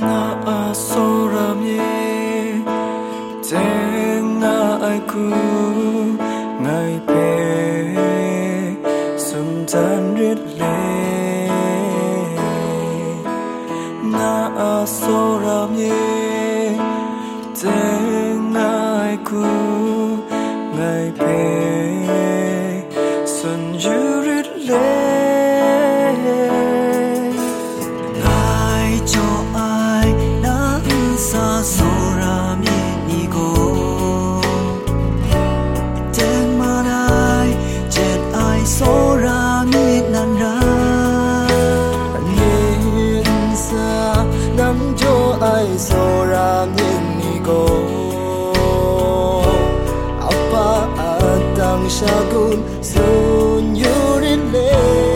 na soramye teng na ai ku ngai pe sum tan rit le na soramye teng na ai ku ngai pe sun ju rit le soranin ko Apa at ang siyagun Sunyurin lang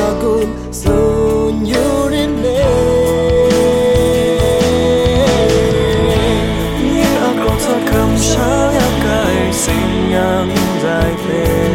shagun sun yurin le ni a kro ta không sha ya kai sing yang dài pe